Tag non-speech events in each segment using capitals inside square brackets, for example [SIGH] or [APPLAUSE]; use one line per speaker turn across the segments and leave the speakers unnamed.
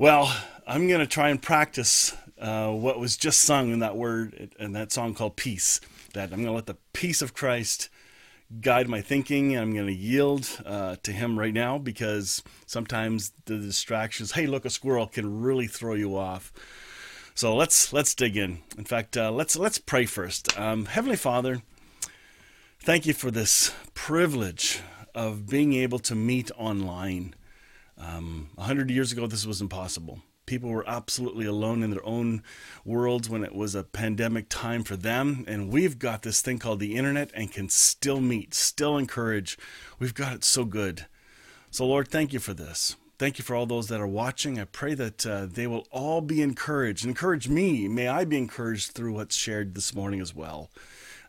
Well, I'm going to try and practice uh, what was just sung in that word in that song called Peace. That I'm going to let the peace of Christ guide my thinking. And I'm going to yield uh, to Him right now because sometimes the distractions, hey, look, a squirrel, can really throw you off. So let's let's dig in. In fact, uh, let's let's pray first. Um, Heavenly Father, thank you for this privilege of being able to meet online. Um, a hundred years ago, this was impossible. People were absolutely alone in their own worlds when it was a pandemic time for them. And we've got this thing called the internet and can still meet, still encourage. We've got it so good. So, Lord, thank you for this. Thank you for all those that are watching. I pray that uh, they will all be encouraged. Encourage me. May I be encouraged through what's shared this morning as well.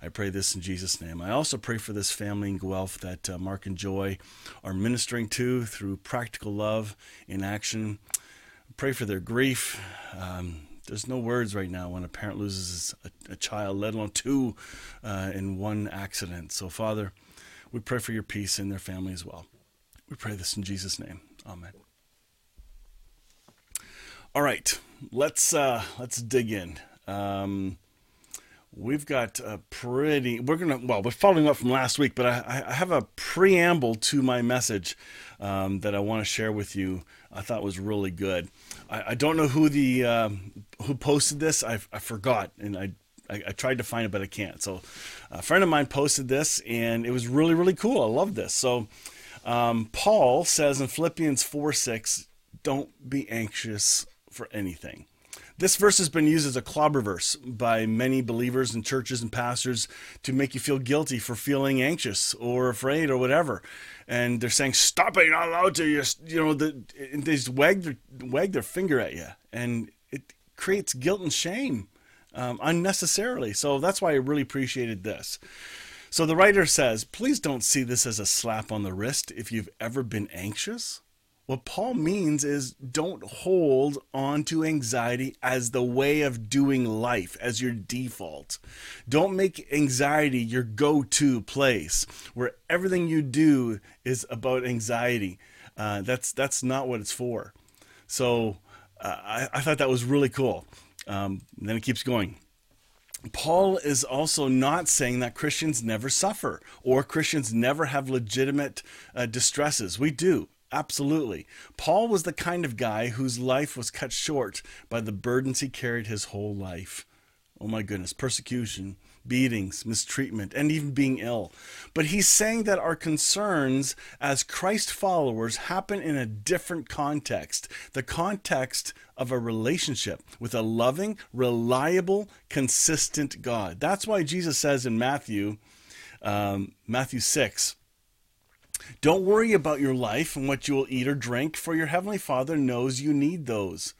I pray this in Jesus' name. I also pray for this family in Guelph that uh, Mark and Joy are ministering to through practical love in action. Pray for their grief. Um, there's no words right now when a parent loses a, a child, let alone two uh, in one accident. So, Father, we pray for your peace in their family as well. We pray this in Jesus' name. Amen. All right, let's uh, let's dig in. Um, we've got a pretty we're gonna well we're following up from last week but i, I have a preamble to my message um, that i want to share with you i thought was really good. I, I don't know who the uh, who posted this. I, I forgot and I, I, I tried to find it but i can't. So a friend of mine posted this and it was really really cool. I love this. So um, paul says in philippians 4 6 don't be anxious for anything this verse has been used as a clobber verse by many believers and churches and pastors to make you feel guilty for feeling anxious or afraid or whatever. And they're saying, "Stop it! You're not allowed to." you you know, the, they just wag their wag their finger at you, and it creates guilt and shame um, unnecessarily. So that's why I really appreciated this. So the writer says, "Please don't see this as a slap on the wrist if you've ever been anxious." What Paul means is don't hold on to anxiety as the way of doing life, as your default. Don't make anxiety your go to place where everything you do is about anxiety. Uh, that's, that's not what it's for. So uh, I, I, thought that was really cool. Um, then it keeps going. Paul is also not saying that Christians never suffer or Christians never have legitimate uh, distresses. We do. Absolutely. Paul was the kind of guy whose life was cut short by the burdens he carried his whole life. Oh my goodness, persecution, beatings, mistreatment, and even being ill. But he's saying that our concerns as Christ followers happen in a different context the context of a relationship with a loving, reliable, consistent God. That's why Jesus says in Matthew, um, Matthew 6, don't worry about your life and what you will eat or drink, for your Heavenly Father knows you need those.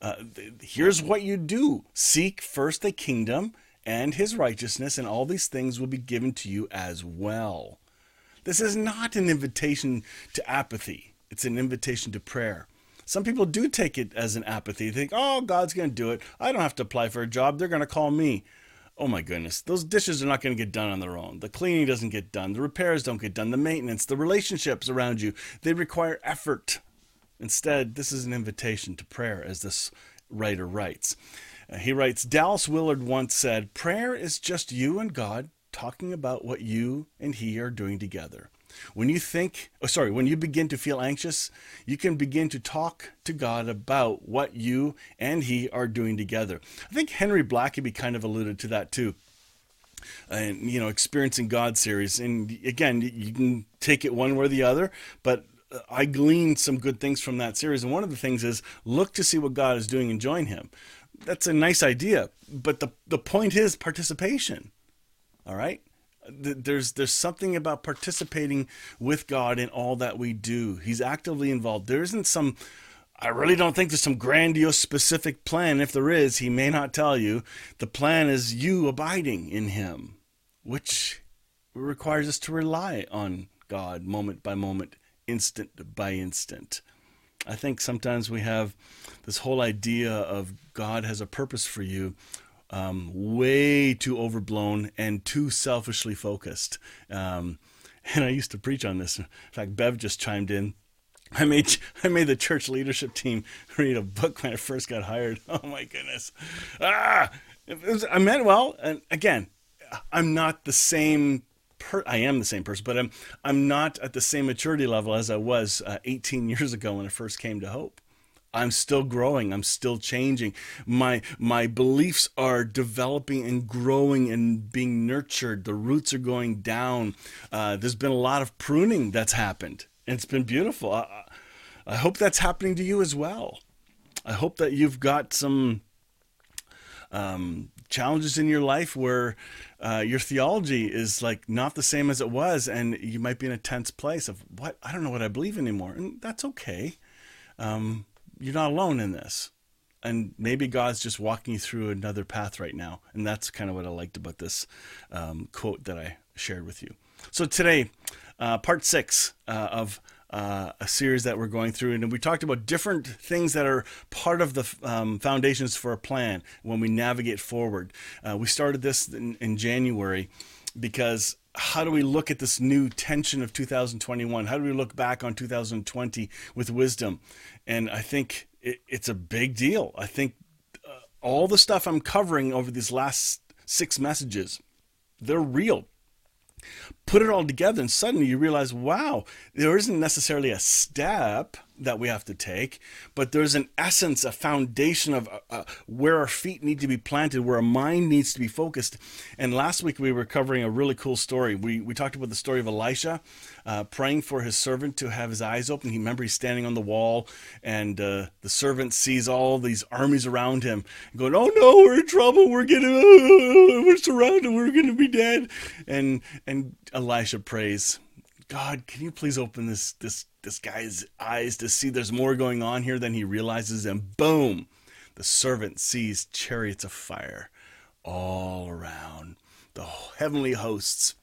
Uh, here's what you do seek first the kingdom and his righteousness, and all these things will be given to you as well. This is not an invitation to apathy, it's an invitation to prayer. Some people do take it as an apathy. They think, oh, God's going to do it. I don't have to apply for a job. They're going to call me oh my goodness, those dishes are not going to get done on their own. The cleaning doesn't get done. The repairs don't get done. The maintenance, the relationships around you, they require effort. Instead, this is an invitation to prayer, as this writer writes. Uh, he writes Dallas Willard once said, Prayer is just you and God talking about what you and He are doing together. When you think, oh, sorry, when you begin to feel anxious, you can begin to talk to God about what you and He are doing together. I think Henry Blackaby kind of alluded to that too. And, you know, experiencing God series. And again, you can take it one way or the other, but uh, I gleaned some good things from that series. And one of the things is look to see what God is doing and join Him. That's a nice idea, but the, the point is participation. All right? There's there's something about participating with God in all that we do. He's actively involved. There isn't some I really don't think there's some grandiose specific plan. If there is, he may not tell you. The plan is you abiding in him, which requires us to rely on God moment by moment, instant by instant. I think sometimes we have this whole idea of God has a purpose for you um, way too overblown and too selfishly focused. Um, [LAUGHS] and I used to preach on this. In fact, Bev just chimed in I made [LAUGHS] I made the church leadership team [LAUGHS] read a book when I first got hired. Oh my goodness! Ah, was, I meant well, and again, I'm not the same. Per, I am the same person, but I'm I'm not at the same maturity level as I was uh, 18 years ago when I first came to Hope. I'm still growing. I'm still changing. My my beliefs are developing and growing and being nurtured. The roots are going down. Uh, there's been a lot of pruning that's happened. And it's been beautiful. I, I hope that's happening to you as well. I hope that you've got some um, challenges in your life where uh, your theology is like not the same as it was, and you might be in a tense place of what I don't know what I believe anymore, and that's okay. Um, you're not alone in this. And maybe God's just walking you through another path right now. And that's kind of what I liked about this um, quote that I shared with you. So today, uh, part six uh, of uh, a series that we're going through, and we talked about different things that are part of the um, foundations for a plan when we navigate forward. Uh, we started this in, in January because how do we look at this new tension of 2021? How do we look back on 2020 with wisdom? And I think it, it's a big deal. I think uh, all the stuff I'm covering over these last six messages, they're real. Put it all together, and suddenly you realize, wow, there isn't necessarily a step that we have to take, but there's an essence, a foundation of uh, uh, where our feet need to be planted, where our mind needs to be focused. And last week we were covering a really cool story. We, we talked about the story of Elisha uh, praying for his servant to have his eyes open. He remember he's standing on the wall, and uh, the servant sees all these armies around him, going, "Oh no, we're in trouble. We're getting, [LAUGHS] we're surrounded. We're going to be dead." And and Elisha prays. God, can you please open this this this guy's eyes to see there's more going on here than he realizes and boom, the servant sees chariots of fire all around. The heavenly hosts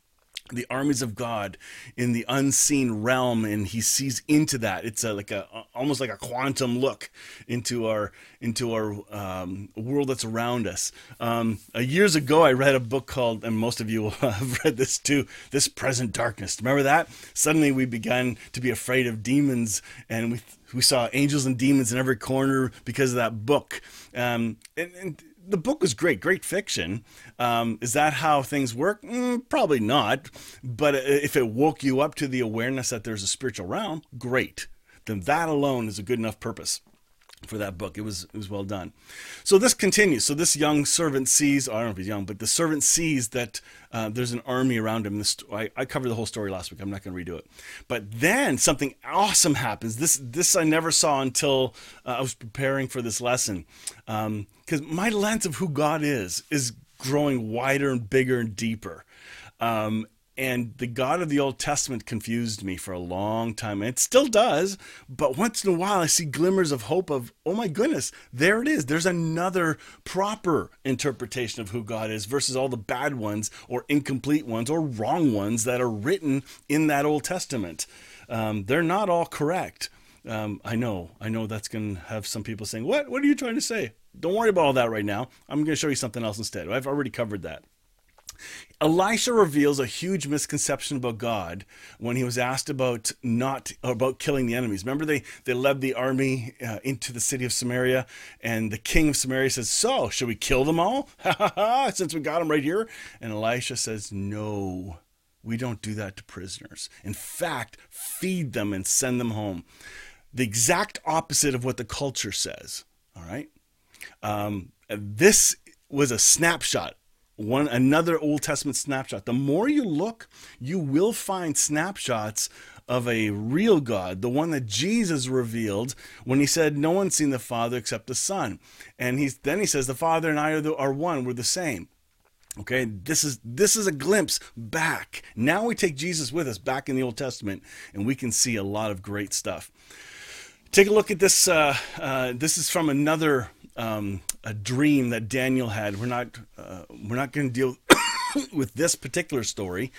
the armies of God in the unseen realm, and he sees into that. It's a, like a almost like a quantum look into our into our um, world that's around us. Um, uh, years ago, I read a book called, and most of you will [LAUGHS] have read this too. This present darkness. Remember that? Suddenly, we began to be afraid of demons, and we we saw angels and demons in every corner because of that book. Um, and, and the book was great, great fiction. Um, is that how things work? Mm, probably not. But if it woke you up to the awareness that there's a spiritual realm, great. Then that alone is a good enough purpose for that book. It was it was well done. So this continues. So this young servant sees, I don't know if he's young, but the servant sees that uh, there's an army around him. This I, I, covered the whole story last week. I'm not going to redo it. But then something awesome happens. This this I never saw until uh, I was preparing for this lesson, because um, my lens of who God is is growing wider and bigger and deeper. Um, and the God of the Old Testament confused me for a long time. And it still does, but once in a while I see glimmers of hope of, oh my goodness, there it is. There's another proper interpretation of who God is versus all the bad ones or incomplete ones or wrong ones that are written in that Old Testament. Um, they're not all correct. Um, I know, I know that's going to have some people saying, what? What are you trying to say? Don't worry about all that right now. I'm going to show you something else instead. I've already covered that. Elisha reveals a huge misconception about God when he was asked about not about killing the enemies. Remember, they they led the army uh, into the city of Samaria, and the king of Samaria says, "So, should we kill them all? [LAUGHS] Since we got them right here." And Elisha says, "No, we don't do that to prisoners. In fact, feed them and send them home." The exact opposite of what the culture says. All right, um, this was a snapshot one another Old Testament snapshot. The more you look, you will find snapshots of a real God, the one that Jesus revealed when he said, "No one's seen the Father except the Son," and he's then he says, "The Father and I are, the, are one. We're the same." Okay, this is this is a glimpse back. Now we take Jesus with us back in the Old Testament, and we can see a lot of great stuff. Take a look at this. Uh, uh, this is from another um, a dream that Daniel had. We're not uh, we're not going to deal [COUGHS] with this particular story,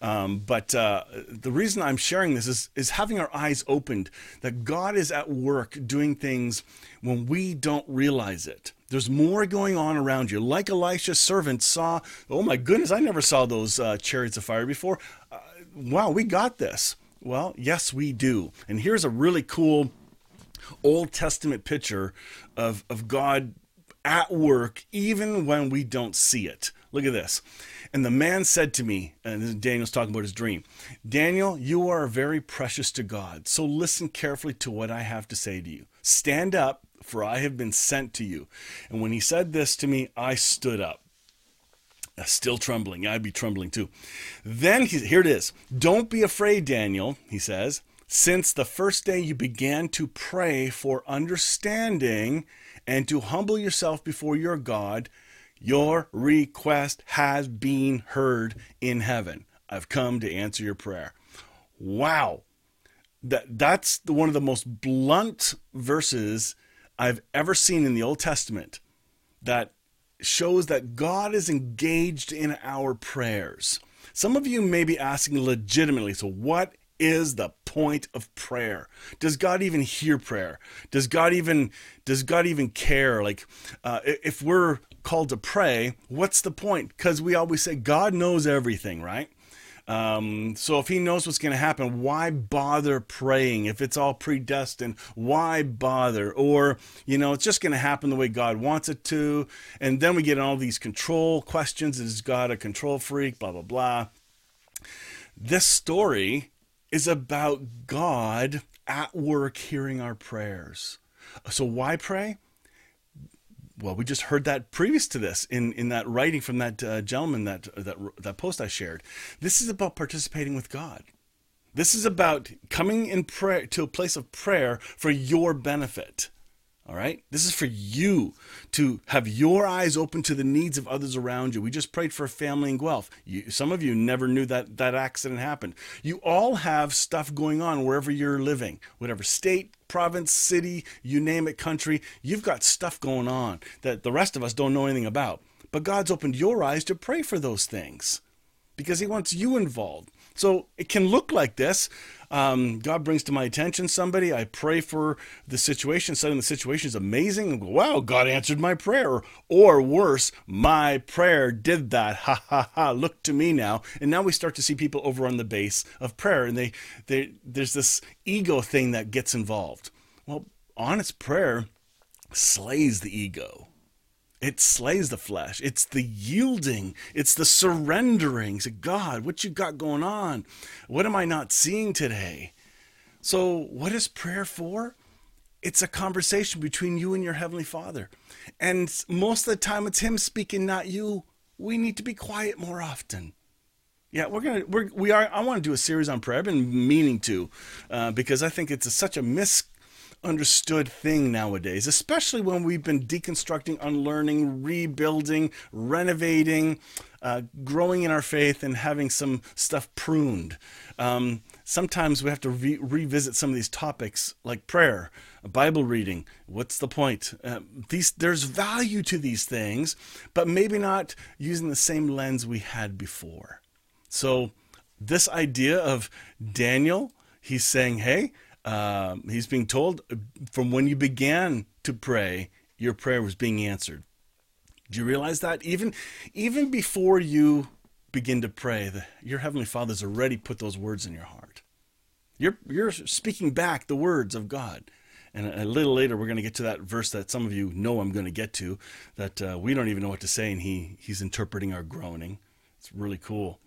um, but uh, the reason I'm sharing this is is having our eyes opened that God is at work doing things when we don't realize it. There's more going on around you. Like Elisha's servant saw, oh my goodness, I never saw those uh, chariots of fire before. Uh, wow, we got this Well, yes, we do. And here's a really cool Old Testament picture of, of God at work even when we don't see it. Look at this. And the man said to me, and Daniel's talking about his dream Daniel, you are very precious to God. So listen carefully to what I have to say to you. Stand up, for I have been sent to you. And when he said this to me, I stood up. Still trembling. I'd be trembling too. Then he, here it is. Don't be afraid, Daniel, he says, since the first day you began to pray for understanding and to humble yourself before your God, your request has been heard in heaven. I've come to answer your prayer. Wow. That that's the, one of the most blunt verses I've ever seen in the Old Testament that shows that God is engaged in our prayers. Some of you may be asking legitimately, so what is the point of prayer? Does God even hear prayer? Does God even does God even care? Like, uh, if we're called to pray, what's the point? Because we always say God knows everything, right? Um, so if he knows what's going to happen, why bother praying? If it's all predestined, why bother? Or, you know, it's just going to happen the way God wants it to. And then we get all these control questions. Is God a control freak? Blah, blah, blah. This story is about God at work hearing our prayers. So why pray? well, we just heard that previous to this in, in that writing from that uh, gentleman that, that that post I shared. This is about participating with God. This is about coming in prayer to a place of prayer for your benefit. All right? This is for you to have your eyes open to the needs of others around you. We just prayed for a family in Guelph. You, some of you never knew that that accident happened. You all have stuff going on wherever you're living, whatever state, province, city, you name it, country. You've got stuff going on that the rest of us don't know anything about. But God's opened your eyes to pray for those things because He wants you involved. So it can look like this. Um, God brings to my attention somebody. I pray for the situation. Suddenly the situation is amazing. And go, wow, God answered my prayer. Or worse, my prayer did that. Ha ha ha. Look to me now. And now we start to see people over on the base of prayer. And they, they there's this ego thing that gets involved. Well, honest prayer slays the ego. It slays the flesh. It's the yielding. It's the surrendering to God. What you got going on? What am I not seeing today? So, what is prayer for? It's a conversation between you and your Heavenly Father. And most of the time, it's Him speaking, not you. We need to be quiet more often. Yeah, we're gonna we're we are. I want to do a series on prayer. I've been meaning to, uh, because I think it's a, such a mis understood thing nowadays, especially when we've been deconstructing, unlearning, rebuilding, renovating, uh, growing in our faith, and having some stuff pruned. Um, sometimes we have to re- revisit some of these topics, like prayer, Bible reading. What's the point? Uh, these there's value to these things, but maybe not using the same lens we had before. So this idea of Daniel, he's saying, "Hey." Uh, he's being told from when you began to pray, your prayer was being answered. Do you realize that? Even, even before you begin to pray, the, your Heavenly Father's already put those words in your heart. You're, you're speaking back the words of God. And a little later, we're going to get to that verse that some of you know I'm going to get to, that uh, we don't even know what to say, and he, he's interpreting our groaning. It's really cool.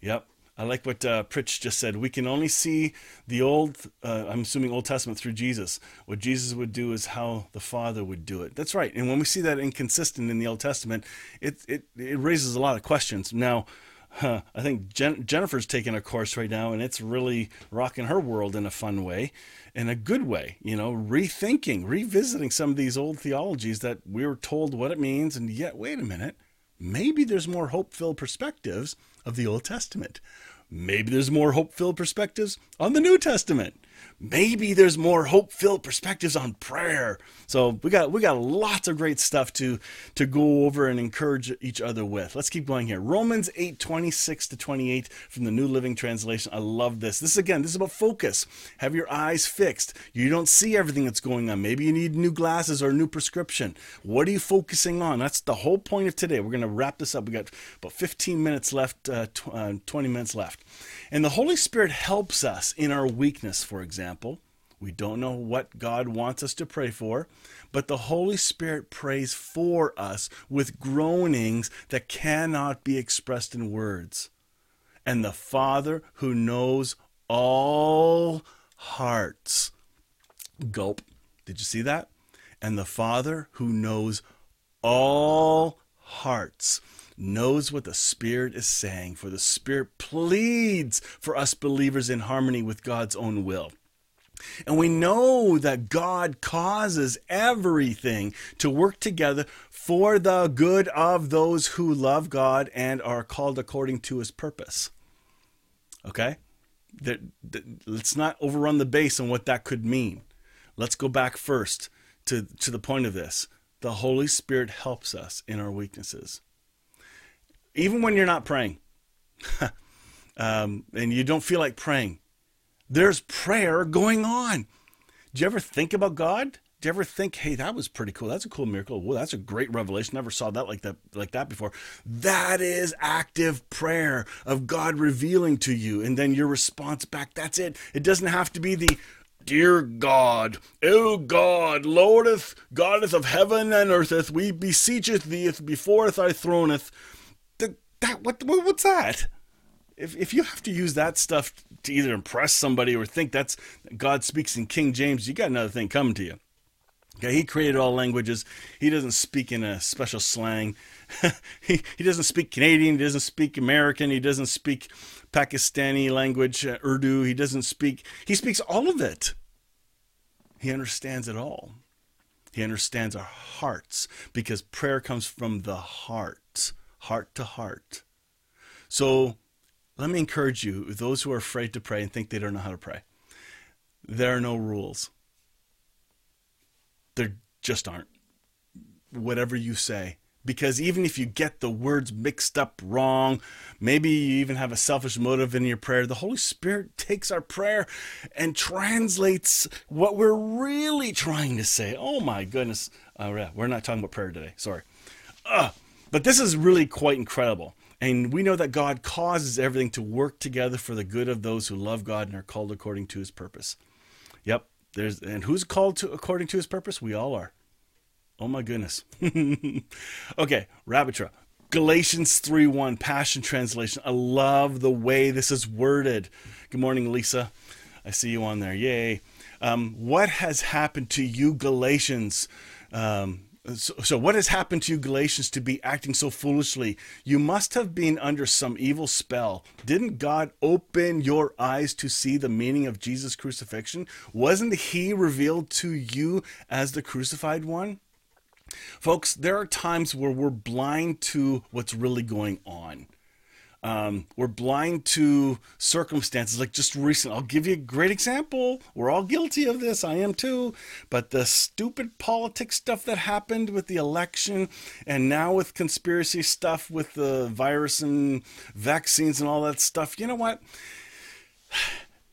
Yep. I like what uh, Pritch just said. We can only see the old, uh, I'm assuming Old Testament through Jesus. What Jesus would do is how the Father would do it. That's right. And when we see that inconsistent in the Old Testament, it it, it raises a lot of questions. Now, huh, I think Jen- Jennifer's taking a course right now, and it's really rocking her world in a fun way, in a good way. You know, rethinking, revisiting some of these old theologies that we were told what it means, and yet, wait a minute maybe there's more hope filled perspectives of the Old Testament. Maybe there's more hope filled perspectives on the New Testament. Maybe there's more hope-filled perspectives on prayer. So we got we got lots of great stuff to to go over and encourage each other with. Let's keep going here. Romans 8, 26 to 28 from the New Living Translation. I love this. This again, this is about focus. Have your eyes fixed. You don't see everything that's going on. Maybe you need new glasses or a new prescription. What are you focusing on? That's the whole point of today. We're going to wrap this up. We got about 15 minutes left, uh, tw- uh, 20 minutes left. And the Holy Spirit helps us in our weakness, for example. We don't know what God wants us to pray for, but the Holy Spirit prays for us with groanings that cannot be expressed in words. And the Father who knows all hearts. Gulp. Did you see that? And the Father who knows all hearts knows what the Spirit is saying, for the Spirit pleads for us believers in harmony with God's own will. And we know that God causes everything to work together for the good of those who love God and are called according to his purpose. Okay? That, that, let's not overrun the base on what that could mean. Let's go back first to, to the point of this. The Holy Spirit helps us in our weaknesses even when you're not praying [LAUGHS] um, and you don't feel like praying, there's prayer going on. Do you ever think about God? Do you ever think, hey, that was pretty cool? That's a cool miracle. Well, that's a great revelation. Never saw that like that like that before. That is active prayer of God revealing to you, and then your response back. That's it. It doesn't have to be the Dear God, O God, Lordeth, Goddess of heaven and eartheth, we beseecheth thee before thy throneth that what what's that? If if you have to use that stuff to either impress somebody or think that's God speaks in King James, you got another thing coming to you. Okay, he created all languages. He doesn't speak in a special slang. [LAUGHS] he, he doesn't speak Canadian. He doesn't speak American. He doesn't speak Pakistani language, uh, Urdu. He doesn't speak, he speaks all of it. He understands it all. He understands our hearts because prayer comes from the heart heart to heart. So let me encourage you, those who are afraid to pray and think they don't know how to pray, there are no rules. There just aren't. Whatever you say. Because even if you get the words mixed up wrong, maybe you even have a selfish motive in your prayer, the Holy Spirit takes our prayer and translates what we're really trying to say. Oh my goodness. Uh, we're not talking about prayer today. Sorry. Uh, but this is really quite incredible. And we know that God causes everything to work together for the good of those who love God and are called according to his purpose. Yep. There's and who's called to according to his purpose? We all are. Oh my goodness. [LAUGHS] okay, rabbit trail. Galatians 3:1 Passion Translation. I love the way this is worded. Good morning, Lisa. I see you on there. Yay. Um, what has happened to you, Galatians? Um, so, so, what has happened to you, Galatians, to be acting so foolishly? You must have been under some evil spell. Didn't God open your eyes to see the meaning of Jesus' crucifixion? Wasn't He revealed to you as the crucified one? Folks, there are times where we're blind to what's really going on. Um, we're blind to circumstances like just recent. I'll give you a great example. We're all guilty of this. I am too. But the stupid politics stuff that happened with the election and now with conspiracy stuff with the virus and vaccines and all that stuff, you know what?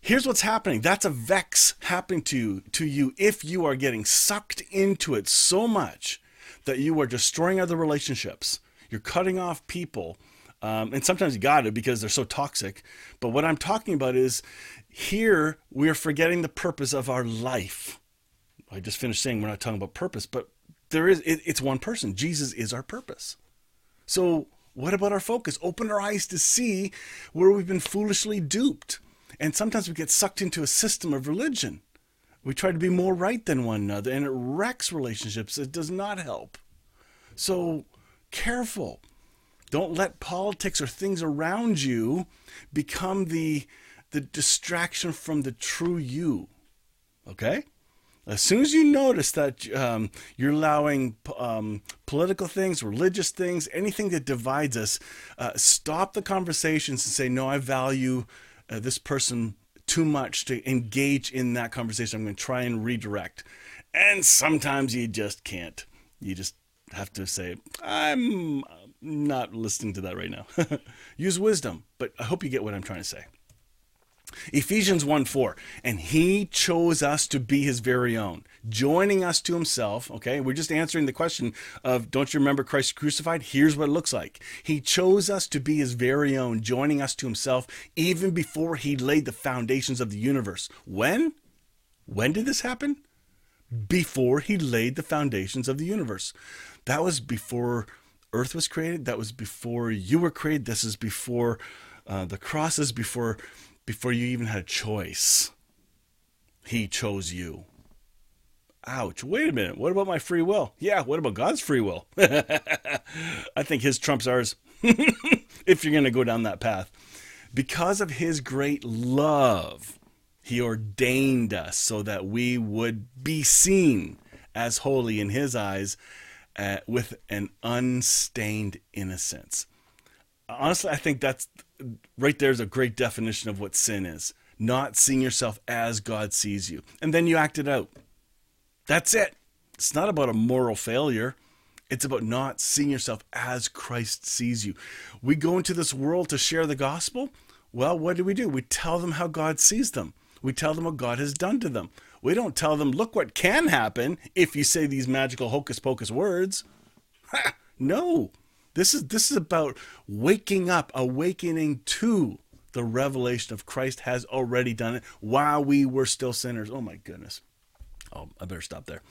Here's what's happening. That's a vex happening to you, to you if you are getting sucked into it so much that you are destroying other relationships. You're cutting off people um, and sometimes you got to because they're so toxic. But what I'm talking about is here we are forgetting the purpose of our life. I just finished saying we're not talking about purpose, but there is it, it's one person. Jesus is our purpose. So what about our focus? Open our eyes to see where we've been foolishly duped. And sometimes we get sucked into a system of religion. We try to be more right than one another, and it wrecks relationships. It does not help. So careful. Don't let politics or things around you become the the distraction from the true you. Okay? As soon as you notice that um, you're allowing um, political things, religious things, anything that divides us, uh, stop the conversations and say, No, I value uh, this person too much to engage in that conversation. I'm going to try and redirect. And sometimes you just can't. You just have to say, I'm not listening to that right now. [LAUGHS] Use wisdom, but I hope you get what I'm trying to say. Ephesians 1 4. And he chose us to be his very own, joining us to himself. Okay, we're just answering the question of don't you remember Christ crucified? Here's what it looks like. He chose us to be his very own, joining us to himself even before he laid the foundations of the universe. When? When did this happen? Before he laid the foundations of the universe. That was before earth was created. That was before you were created. This is before uh, the crosses, before before you even had a choice. He chose you. Ouch. Wait a minute. What about my free will? Yeah, what about God's free will? [LAUGHS] I think his trumps ours, [LAUGHS] if you're going to go down that path. Because of his great love, he ordained us so that we would be seen as holy in his eyes uh, with an unstained innocence. Honestly, I think that's right there's a great definition of what sin is not seeing yourself as God sees you. And then you act it out. That's it. It's not about a moral failure. It's about not seeing yourself as Christ sees you. We go into this world to share the gospel. Well, what do we do? We tell them how God sees them. We tell them what God has done to them. We don't tell them, look what can happen if you say these magical hocus pocus words. [LAUGHS] No. This is this is about waking up, awakening to the revelation of Christ has already done it while we were still sinners. Oh my goodness. Oh, I better stop there.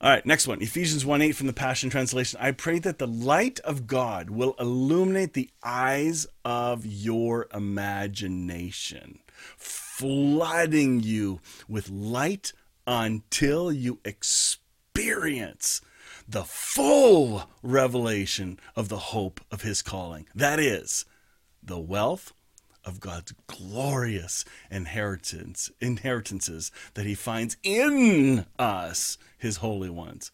All right, next one. Ephesians 1 8 from the Passion Translation. I pray that the light of God will illuminate the eyes of your imagination, flooding you with light until you experience the full revelation of the hope of his calling. That is the wealth of God's glorious inheritance inheritances that he finds in us, his holy ones.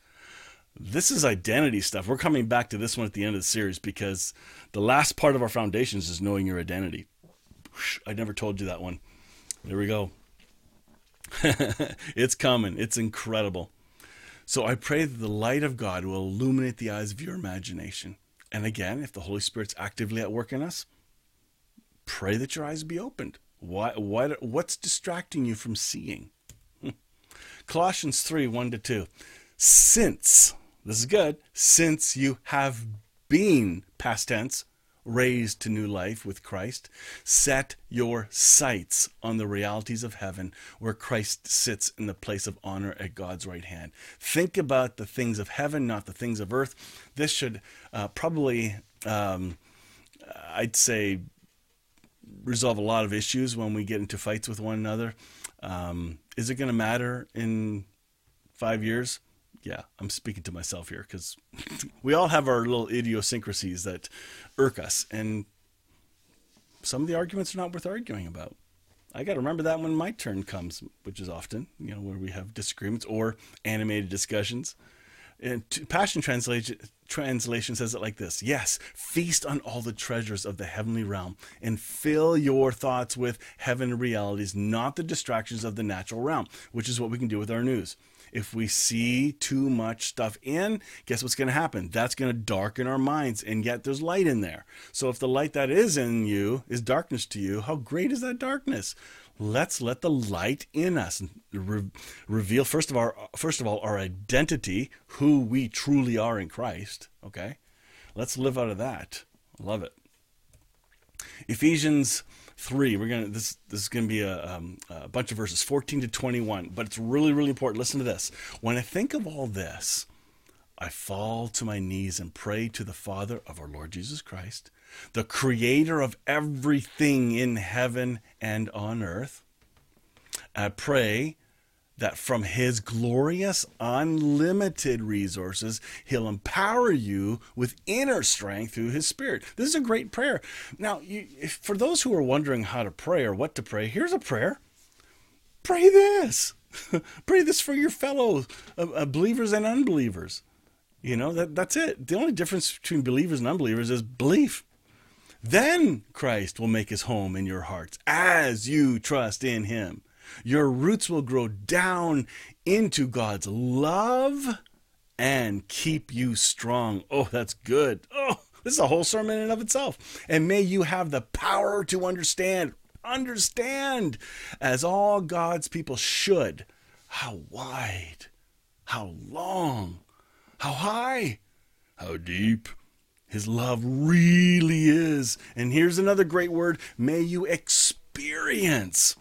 This is identity stuff. We're coming back to this one at the end of the series because the last part of our foundations is knowing your identity. I never told you that one. There we go. [LAUGHS] it's coming. It's incredible. So I pray that the light of God will illuminate the eyes of your imagination. And again, if the Holy Spirit's actively at work in us, pray that your eyes be opened. Why, why, what's distracting you from seeing? [LAUGHS] Colossians 3 1 to 2. Since, this is good, since you have been, past tense, raised to new life with Christ, set your sights on the realities of heaven where Christ sits in the place of honor at God's right hand. Think about the things of heaven, not the things of earth. This should uh, probably, um, I'd say, resolve a lot of issues when we get into fights with one another. Um, is it going to matter in five years? yeah, I'm speaking to myself here because [LAUGHS] we all have our little idiosyncrasies that irk us, and some of the arguments are not worth arguing about. I got to remember that when my turn comes, which is often, you know, where we have disagreements or animated discussions. And Passion Translation, says it like this Yes, feast on all the treasures of the heavenly realm and fill your thoughts with heaven realities, not the distractions of the natural realm, which is what we can do with our news. If we see too much stuff in, guess what's going to happen? That's going to darken our minds, and yet there's light in there. So if the light that is in you is darkness to you, how great is that darkness? Let's let the light in us re- reveal first of all, first of all, our identity, who we truly are in Christ. Okay, let's live out of that. Love it. Ephesians three. We're gonna this this is gonna be a, um, a bunch of verses, fourteen to twenty one. But it's really really important. Listen to this. When I think of all this, I fall to my knees and pray to the Father of our Lord Jesus Christ, the Creator of everything in heaven and on earth. I pray that from his glorious, unlimited resources, he'll empower you with inner strength through his spirit. This is a great prayer. Now, you, if, for those who are wondering how to pray or what to pray, here's a prayer. Pray this. [LAUGHS] pray this for your fellow uh, uh, believers and unbelievers. You know, that, that's it. The only difference between believers and unbelievers is belief. Then Christ will make his home in your hearts as you trust in him. Your roots will grow down into God's love and keep you strong. Oh, that's good. Oh, this is a whole sermon in and of itself. And may you have the power to understand, understand as all God's people should, how wide, how long, how high, how deep his love really is. And here's another great word may you experience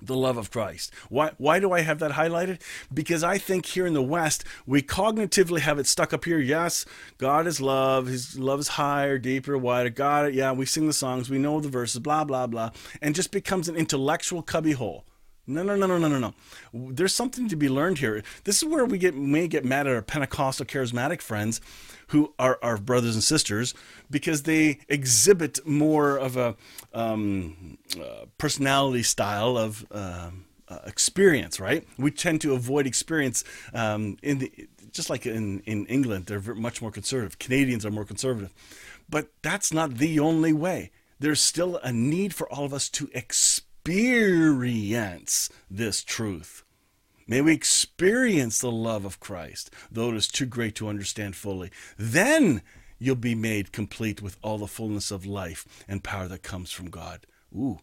the love of Christ. Why why do I have that highlighted? Because I think here in the West, we cognitively have it stuck up here. Yes, God is love. His love is higher, deeper, wider. God. Yeah, we sing the songs, we know the verses, blah blah blah, and just becomes an intellectual cubbyhole. No, no, no, no, no, no, no. There's something to be learned here. This is where we get may get mad at our Pentecostal charismatic friends who are our brothers and sisters because they exhibit more of a um, uh, personality style of uh, uh, experience, right? We tend to avoid experience um, in the just like in, in England, they're much more conservative. Canadians are more conservative. But that's not the only way. There's still a need for all of us to experience this truth. May we experience the love of Christ, though it is too great to understand fully. Then you'll be made complete with all the fullness of life and power that comes from God. Ooh,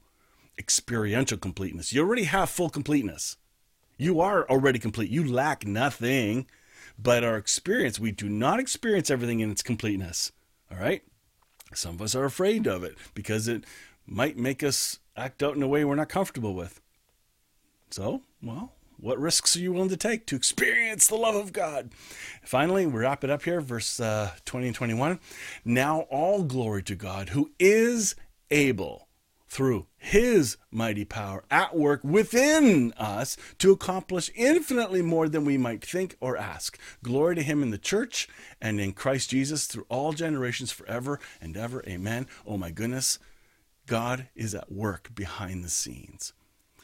experiential completeness. You already have full completeness. You are already complete. You lack nothing. But our experience, we do not experience everything in its completeness. All right? Some of us are afraid of it because it might make us act out in a way we're not comfortable with. So, well, what risks are you willing to take to experience the love of God? Finally, we wrap it up here, verse uh, 20 and 21. Now, all glory to God who is able through his mighty power at work within us to accomplish infinitely more than we might think or ask. Glory to him in the church and in Christ Jesus through all generations forever and ever. Amen. Oh my goodness. God is at work behind the scenes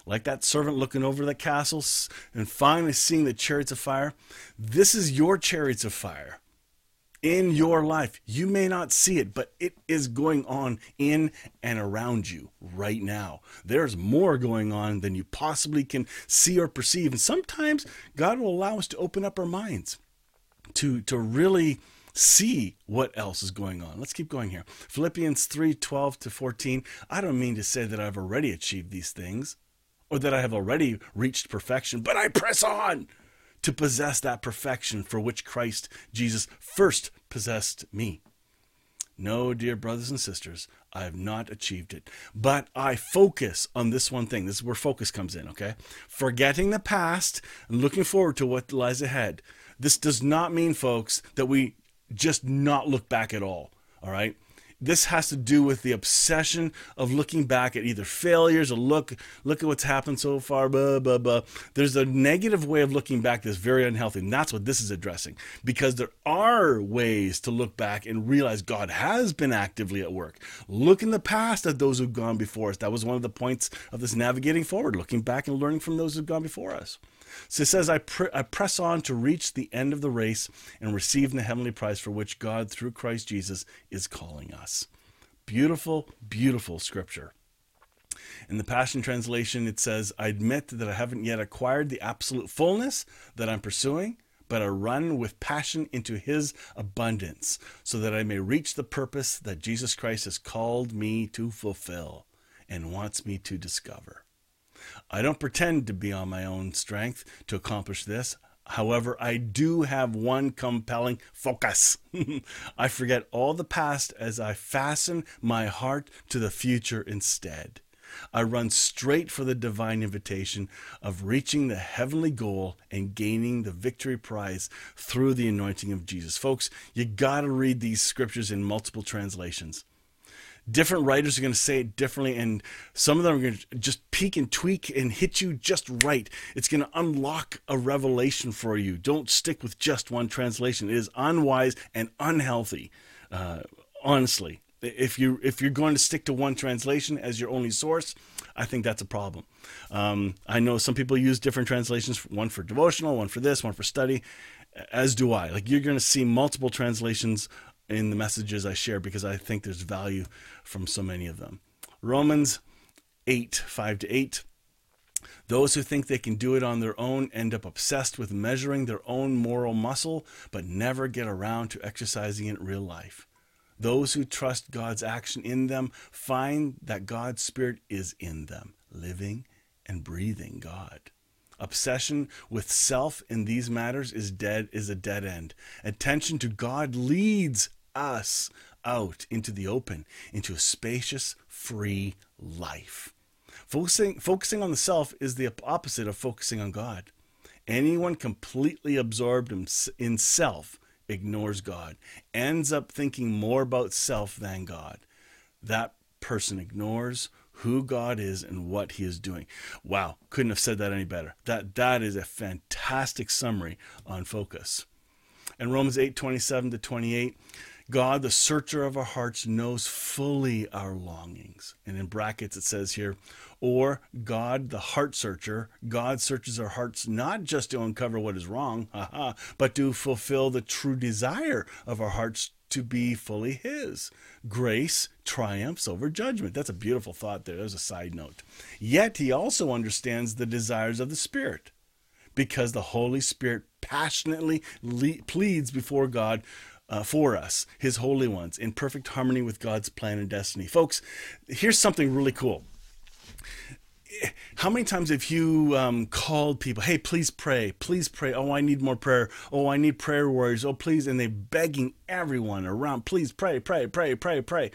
like that servant looking over the castles and finally seeing the chariots of fire. This is your chariots of fire in your life. You may not see it, but it is going on in and around you right now. There's more going on than you possibly can see or perceive. And sometimes God will allow us to open up our minds to, to really see what else is going on. Let's keep going here. Philippians 3 12 to 14. I don't mean to say that I've already achieved these things or that I have already reached perfection, but I press on to possess that perfection for which Christ Jesus first possessed me. No, dear brothers and sisters, I have not achieved it, but I focus on this one thing. This is where focus comes in, okay? Forgetting the past and looking forward to what lies ahead. This does not mean, folks, that we just not look back at all, all right? this has to do with the obsession of looking back at either failures or look look at what's happened so far blah blah blah. There's a negative way of looking back that's very unhealthy and that's what this is addressing because there are ways to look back and realize god has been actively at work. Look in the past at those who've gone before us. That was one of the points of this navigating forward looking back and learning from those who've gone before us so it says, I, I press on to reach the end of the race and receive the heavenly prize for which God, through Christ Jesus, is calling us. Beautiful, beautiful scripture. In the Passion Translation, it says, I admit that I haven't yet acquired the absolute fullness that I'm pursuing, but I run with passion into His abundance, so that I may reach the purpose that Jesus Christ has called me to fulfill and wants me to discover. I don't pretend to be on my own strength to accomplish this. However, I do have one compelling focus. [LAUGHS] I forget all the past as I fasten my heart to the future instead. I run straight for the divine invitation of reaching the heavenly goal and gaining the victory prize through the anointing of Jesus. Folks, you got to read these scriptures in multiple translations different writers are going to say it differently and some of them are going to just peek and tweak and hit you just right. It's going to unlock a revelation for you. Don't stick with just one translation. It is unwise and unhealthy uh, honestly. If you if you're going to stick to one translation as your only source i think that's a problem. Um, i know some people use different translations one for devotional one for this one for study as do i. Like you're going to see multiple translations in the messages I share because I think there's value from so many of them. Romans 8, 5 to 8. Those who think they can do it on their own end up obsessed with measuring their own moral muscle, but never get around to exercising it in real life. Those who trust God's action in them find that God's Spirit is in them, living and breathing God. Obsession with self in these matters is dead is a dead end. Attention to God leads us out into the open, into a spacious, free life. Focusing, focusing on the self is the opposite of focusing on God. Anyone completely absorbed in self ignores God, ends up thinking more about self than God. That person ignores who God is and what he is doing. Wow, couldn't have said that any better. That that is a fantastic summary on focus. And Romans 8, 27 to 28, God, the searcher of our hearts, knows fully our longings. And in brackets it says here, or God, the heart searcher, God searches our hearts not just to uncover what is wrong, [LAUGHS] haha, but to fulfill the true desire of our hearts to be fully His. Grace triumphs over judgment. That's a beautiful thought there. There's a side note. Yet He also understands the desires of the Spirit because the Holy Spirit passionately le- pleads before God uh, for us, His holy ones, in perfect harmony with God's plan and destiny. Folks, here's something really cool. How many times have you um, called people hey please pray please pray. Oh i need more prayer. Oh i need prayer warriors. Oh please and they're begging everyone around please pray pray pray pray pray.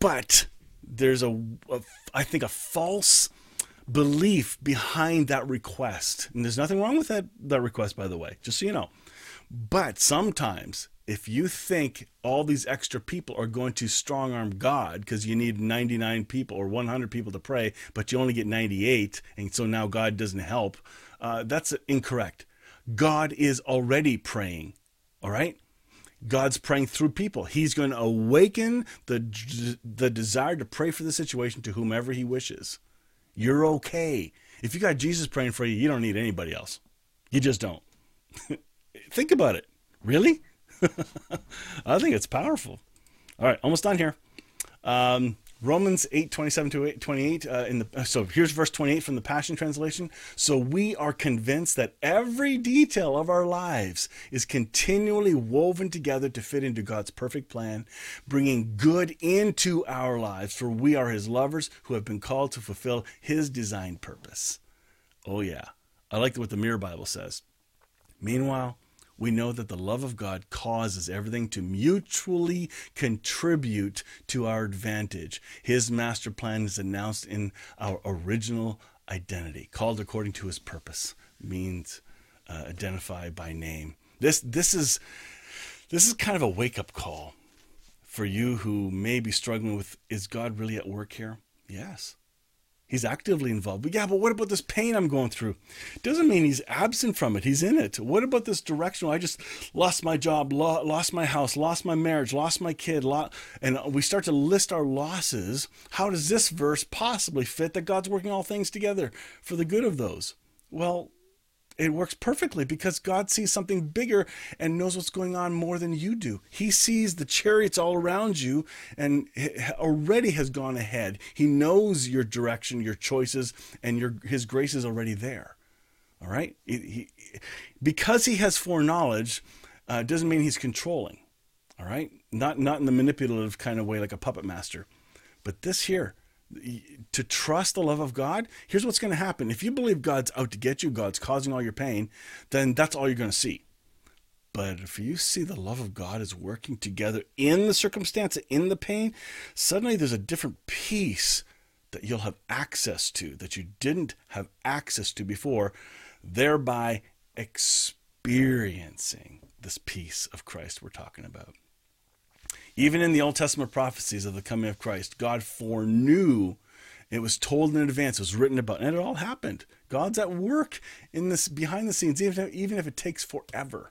But there's a, a I think a false belief behind that request. And there's nothing wrong with that that request by the way just so you know but sometimes if you think all these extra people are going to strong arm God because you need 99 people or 100 people to pray, but you only get 98, and so now God doesn't help, uh, that's incorrect. God is already praying, all right? God's praying through people. He's going to awaken the, the desire to pray for the situation to whomever he wishes. You're okay. If you got Jesus praying for you, you don't need anybody else. You just don't. [LAUGHS] Think about it. Really? [LAUGHS] I think it's powerful. All right, almost done here. Um, Romans 8, 27 to 28. Uh, in the, so here's verse 28 from the Passion Translation. So we are convinced that every detail of our lives is continually woven together to fit into God's perfect plan, bringing good into our lives, for we are his lovers who have been called to fulfill his designed purpose. Oh, yeah. I like what the Mirror Bible says. Meanwhile, we know that the love of God causes everything to mutually contribute to our advantage. His master plan is announced in our original identity, called according to his purpose, means uh, identify by name. This this is this is kind of a wake up call for you who may be struggling with is God really at work here? Yes. He's actively involved. But yeah, but what about this pain I'm going through? Doesn't mean he's absent from it. He's in it. What about this direction? I just lost my job, lost my house, lost my marriage, lost my kid, and we start to list our losses. How does this verse possibly fit that God's working all things together for the good of those? Well, it works perfectly because God sees something bigger and knows what's going on more than you do. He sees the chariots all around you and already has gone ahead. He knows your direction, your choices, and your his grace is already there. All right? He, because he has foreknowledge uh, doesn't mean he's controlling. All right? Not not in the manipulative kind of way like a puppet master. But this here, to trust the love of God, here's what's going to happen. If you believe God's out to get you, God's causing all your pain, then that's all you're going to see. But if you see the love of God is working together in the circumstance, in the pain, suddenly there's a different peace that you'll have access to that you didn't have access to before, thereby experiencing this peace of Christ we're talking about. Even in the Old Testament prophecies of the coming of Christ, God foreknew. It was told in advance. It was written about, and it all happened. God's at work in this behind the scenes, even if, even if it takes forever.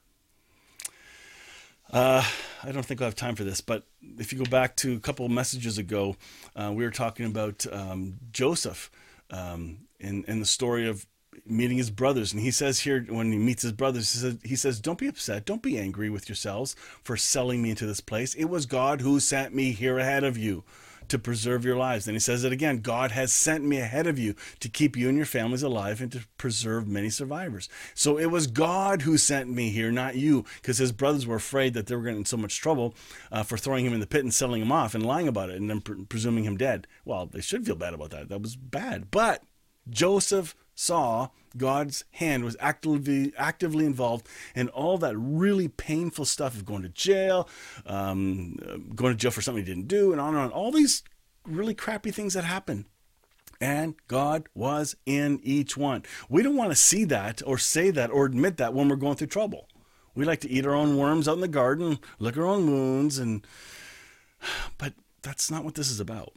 Uh, I don't think I'll have time for this, but if you go back to a couple messages ago, uh, we were talking about um, Joseph um, in, in the story of meeting his brothers. And he says here, when he meets his brothers, he says, he says, Don't be upset. Don't be angry with yourselves for selling me into this place. It was God who sent me here ahead of you to preserve your lives. And he says it again God has sent me ahead of you to keep you and your families alive and to preserve many survivors. So it was God who sent me here, not you, because his brothers were afraid that they were getting in so much trouble uh, for throwing him in the pit and selling him off and lying about it and then pre- presuming him dead. Well, they should feel bad about that. That was bad. But Joseph saw God's hand was actively actively involved in all that really painful stuff of going to jail, um, going to jail for something he didn't do, and on and on. All these really crappy things that happen. And God was in each one. We don't want to see that or say that or admit that when we're going through trouble. We like to eat our own worms out in the garden, lick our own wounds, and [SIGHS] but that's not what this is about.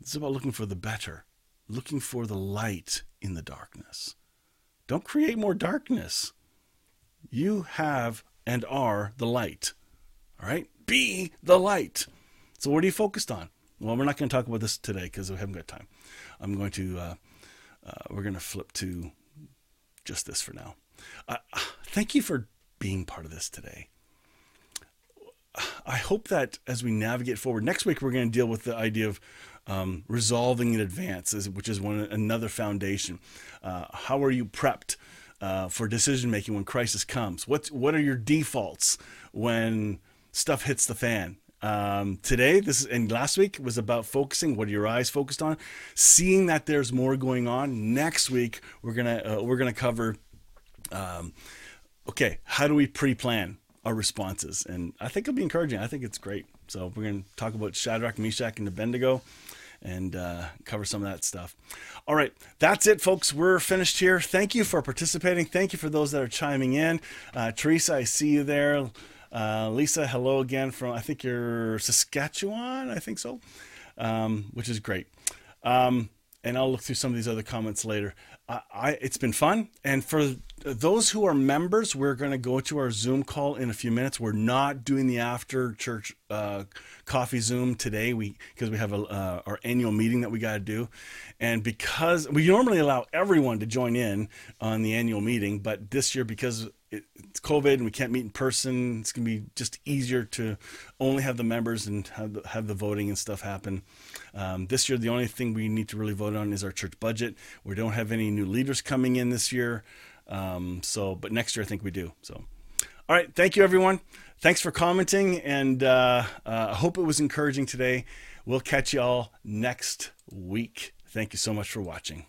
It's about looking for the better looking for the light in the darkness. Don't create more darkness. You have and are the light. All right? Be the light. So, what are you focused on? Well, we're not going to talk about this today because we haven't got time. I'm going to, uh, uh, we're going to flip to just this for now. Uh, thank you for being part of this today. I hope that as we navigate forward, next week we're going to deal with the idea of um, resolving in advance, which is one another foundation. Uh, how are you prepped uh, for decision making when crisis comes? What what are your defaults when stuff hits the fan? Um, today, this is, and last week was about focusing. What are your eyes focused on? Seeing that there's more going on. Next week, we're gonna uh, we're gonna cover. Um, okay, how do we pre-plan our responses? And I think it'll be encouraging. I think it's great. So we're to talk about Shadrach, Meshach, and Abednego and uh, cover some of that stuff. All right, that's it, folks. We're finished here. Thank you for participating. Thank you for those that are chiming in. Uh, Teresa, I see you there. Uh, Lisa, hello again from, I think you're Saskatchewan, I think so, um, which is great. Um, and I'll look through some of these other comments later. I, it's been fun. And for those who are members, we're going to go to our Zoom call in a few minutes. We're not doing the after church uh, coffee Zoom today, we because we have a, uh, our annual meeting that we got to do, and because we normally allow everyone to join in on the annual meeting, but this year because it's COVID and we can't meet in person. It's gonna be just easier to only have the members and have the, have the voting and stuff happen. Um, this year, the only thing we need to really vote on is our church budget. We don't have any new leaders coming in this year, um, so but next year I think we do. So, all right, thank you everyone. Thanks for commenting, and uh, uh, I hope it was encouraging today. We'll catch you all next week. Thank you so much for watching.